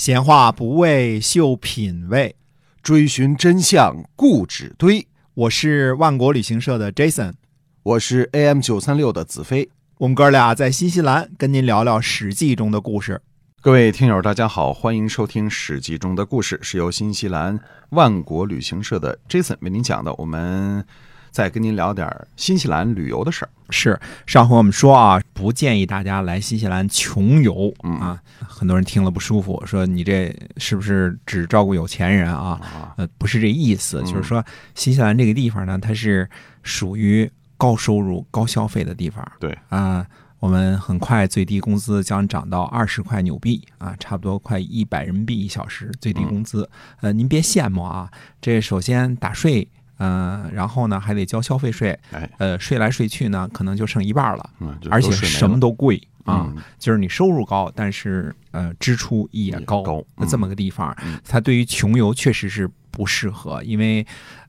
闲话不为秀品味，追寻真相固执堆。我是万国旅行社的 Jason，我是 AM 九三六的子飞。我们哥俩在新西兰跟您聊聊《史记》中的故事。各位听友，大家好，欢迎收听《史记》中的故事，是由新西兰万国旅行社的 Jason 为您讲的。我们再跟您聊点新西兰旅游的事儿。是上回我们说啊，不建议大家来新西兰穷游啊。很多人听了不舒服，说你这是不是只照顾有钱人啊？呃，不是这意思，就是说新西兰这个地方呢，它是属于高收入、高消费的地方。对啊。我们很快最低工资将涨到二十块纽币啊，差不多快一百人民币一小时最低工资。呃，您别羡慕啊，这首先打税，嗯，然后呢还得交消费税，呃，税来税去呢，可能就剩一半了，而且什么都贵啊，就是你收入高，但是呃支出也高，这么个地方，它对于穷游确实是不适合，因为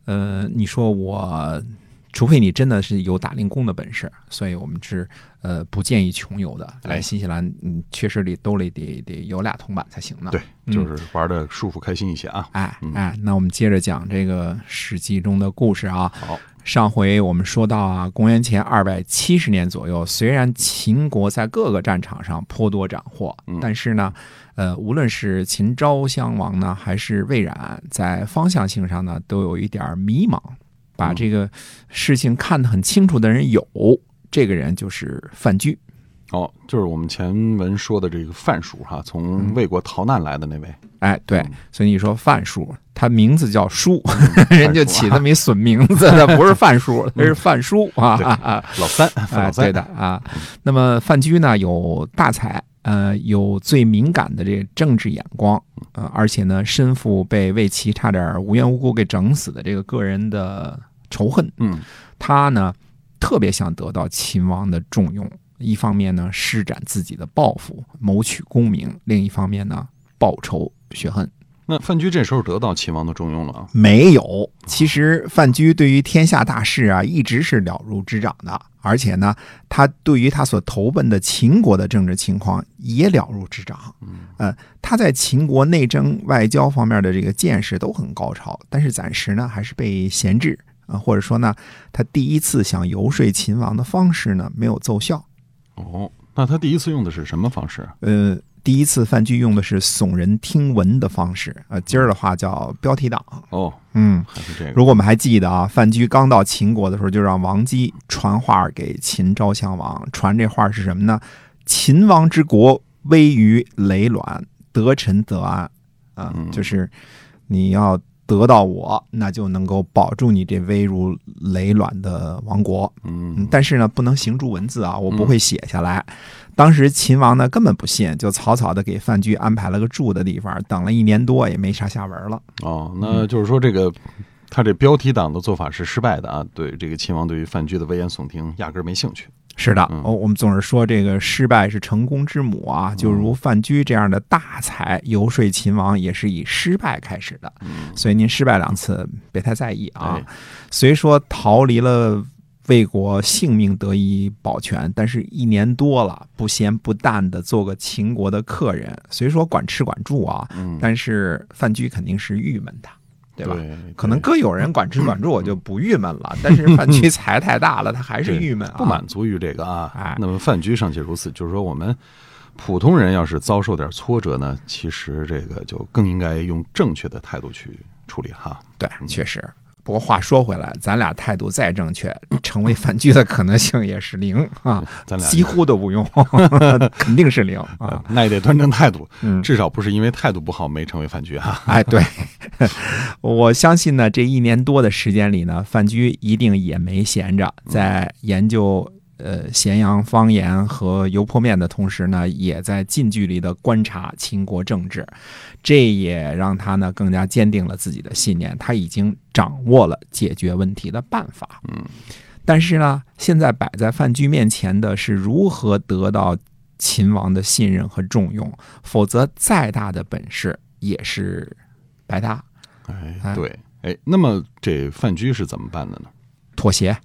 呃，你说我。除非你真的是有打零工的本事，所以我们是呃不建议穷游的。来新西兰，嗯，确实里兜里得得有俩铜板才行呢。对，就是玩的舒服开心一些啊。哎哎，那我们接着讲这个《史记》中的故事啊。好，上回我们说到啊，公元前二百七十年左右，虽然秦国在各个战场上颇多斩获，但是呢，呃，无论是秦昭襄王呢，还是魏冉，在方向性上呢，都有一点迷茫。把这个事情看得很清楚的人有，这个人就是范雎。哦，就是我们前文说的这个范叔哈，从魏国逃难来的那位。哎，对，所以你说范叔，他名字叫叔，人就起这么一损名字，他不是范叔，他是范叔啊，老三，哎，对的啊。那么范雎呢，有大才。呃，有最敏感的这个政治眼光，呃，而且呢，身负被魏齐差点无缘无故给整死的这个个人的仇恨，嗯，他呢特别想得到秦王的重用，一方面呢施展自己的抱负，谋取功名；另一方面呢报仇雪恨。那范雎这时候得到秦王的重用了吗？没有。其实范雎对于天下大事啊，一直是了如指掌的，而且呢，他对于他所投奔的秦国的政治情况也了如指掌。嗯，他在秦国内政外交方面的这个见识都很高超，但是暂时呢，还是被闲置啊，或者说呢，他第一次想游说秦王的方式呢，没有奏效。哦，那他第一次用的是什么方式？呃。第一次范雎用的是耸人听闻的方式，呃，今儿的话叫标题党。哦，嗯，还是这个。如果我们还记得啊，范雎刚到秦国的时候，就让王姬传话给秦昭襄王，传这话是什么呢？秦王之国危于累卵，得臣得安。啊，就是你要得到我，那就能够保住你这危如累卵的王国。嗯，但是呢，不能行诸文字啊，我不会写下来。当时秦王呢根本不信，就草草的给范雎安排了个住的地方，等了一年多也没啥下文了。哦，那就是说这个他这标题党的做法是失败的啊！对这个秦王对于范雎的危言耸听压根没兴趣。是的，哦，我们总是说这个失败是成功之母啊，就如范雎这样的大才游说秦王也是以失败开始的。所以您失败两次别太在意啊。虽说逃离了。魏国性命得以保全，但是一年多了，不咸不淡的做个秦国的客人，虽说管吃管住啊，但是范雎肯定是郁闷的，对吧？可能哥有人管吃管住，我就不郁闷了。但是饭局财太大了，他还是郁闷，不满足于这个啊。那么饭局尚且如此，就是说我们普通人要是遭受点挫折呢，其实这个就更应该用正确的态度去处理哈。对，确实。不过话说回来，咱俩态度再正确，成为饭局的可能性也是零啊！咱俩 几乎都不用，肯定是零啊！那也得端正态度，至少不是因为态度不好没成为饭局哈。哎，对，我相信呢，这一年多的时间里呢，范雎一定也没闲着，在研究。呃，咸阳方言和油泼面的同时呢，也在近距离的观察秦国政治，这也让他呢更加坚定了自己的信念。他已经掌握了解决问题的办法。嗯，但是呢，现在摆在范雎面前的是如何得到秦王的信任和重用，否则再大的本事也是白搭。哎，对，哎，那么这范雎是怎么办的呢？妥协。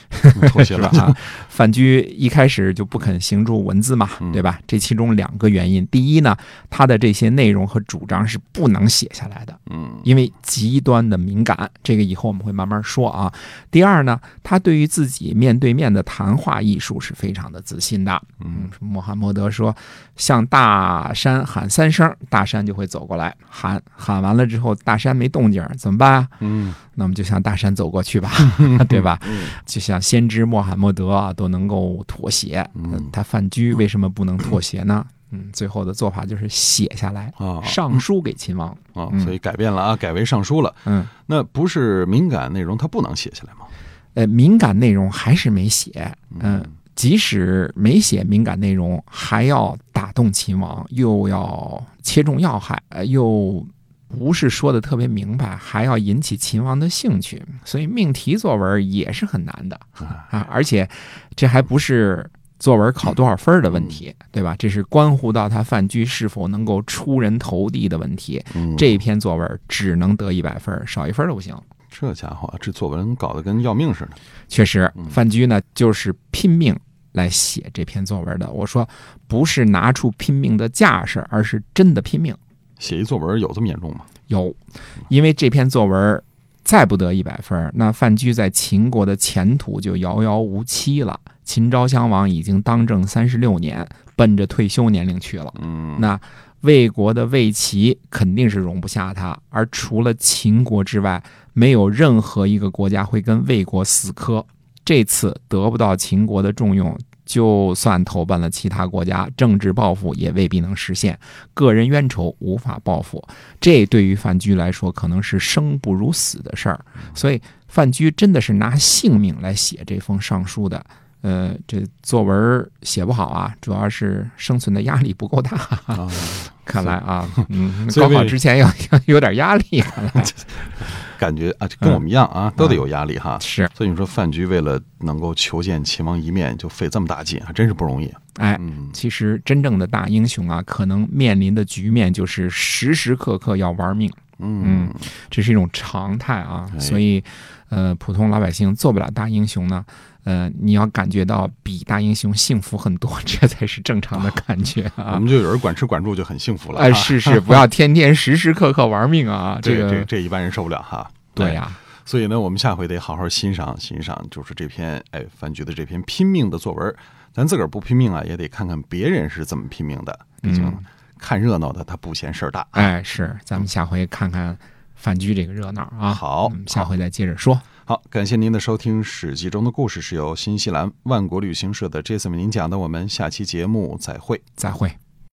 妥协了？啊，范雎一开始就不肯行注文字嘛，嗯对吧？这其中两个原因，第一呢，他的这些内容和主张是不能写下来的，嗯因为极端的敏感，这个以后我们会慢慢说啊。第二呢，他对于自己面对面的谈话艺术是非常的自信的。嗯，穆罕默德说，向大山喊三声，大山就会走过来。喊喊完了之后，大山没动静，怎么办啊？嗯那么就向大山走过去吧，对吧？像先知穆罕默德啊都能够妥协，嗯呃他范雎为什么不能妥协呢？嗯，最后的做法就是写下来，啊上书给秦王。啊，嗯所以改变了啊，改为上书了。嗯，那不是敏感内容，他不能写下来吗？呃，敏感内容还是没写，嗯，即使没写敏感内容，还要打动秦王，又要切中要害，呃，又不是说的特别明白，还要引起秦王的兴趣，所以命题作文也是很难的啊！而且这还不是作文考多少分儿的问题，对吧？这是关乎到他范雎是否能够出人头地的问题。嗯，这篇作文只能得一百分，少一分都不行。这家伙这作文搞得跟要命似的。确实嗯，范雎呢就是拼命来写这篇作文的。我说不是拿出拼命的架势，而是真的拼命。写一作文有这么严重吗？有，因为这篇作文再不得一百分，那范雎在秦国的前途就遥遥无期了。秦昭襄王已经当政三十六年，奔着退休年龄去了。嗯，那魏国的魏齐肯定是容不下他，而除了秦国之外，没有任何一个国家会跟魏国死磕。这次得不到秦国的重用，就算投奔了其他国家，政治报复也未必能实现，个人冤仇无法报复。这对于范雎来说，可能是生不如死的事儿。所以范雎真的是拿性命来写这封上书的。呃，这作文写不好啊，主要是生存的压力不够大。啊，看来啊，嗯，高考之前要要有点压力，看来 感觉啊，这跟我们一样啊，都得有压力哈。是，所以你说范雎为了能够求见秦王一面，就费这么大劲，还真是不容易。哎，嗯其实真正的大英雄啊，可能面临的局面就是时时刻刻要玩命，嗯这是一种常态啊。哎所以，呃，普通老百姓做不了大英雄呢，呃，你要感觉到比大英雄幸福很多，这才是正常的感觉我啊。们就有人管吃管住就很幸福了。哎，哈是是，不要天天时时刻刻玩命啊！这个这这一般人受不了哈。对呀、所以呢，我们下回得好好欣赏欣赏，就是这篇哎范局的这篇拼命的作文。咱自个儿不拼命啊，也得看看别人是怎么拼命的。毕竟嗯看热闹的他不嫌事儿大。哎，是，咱们下回看看范局这个热闹啊。好我们下回再接着说。好，感谢您的收听，《史记》中的故事是由新西兰万国旅行社的 Jason 为您讲的。我们下期节目再会。再会。